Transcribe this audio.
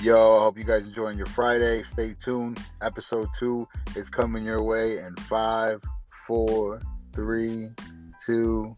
Yo, I hope you guys enjoying your Friday. Stay tuned. Episode two is coming your way in five, four, three, two,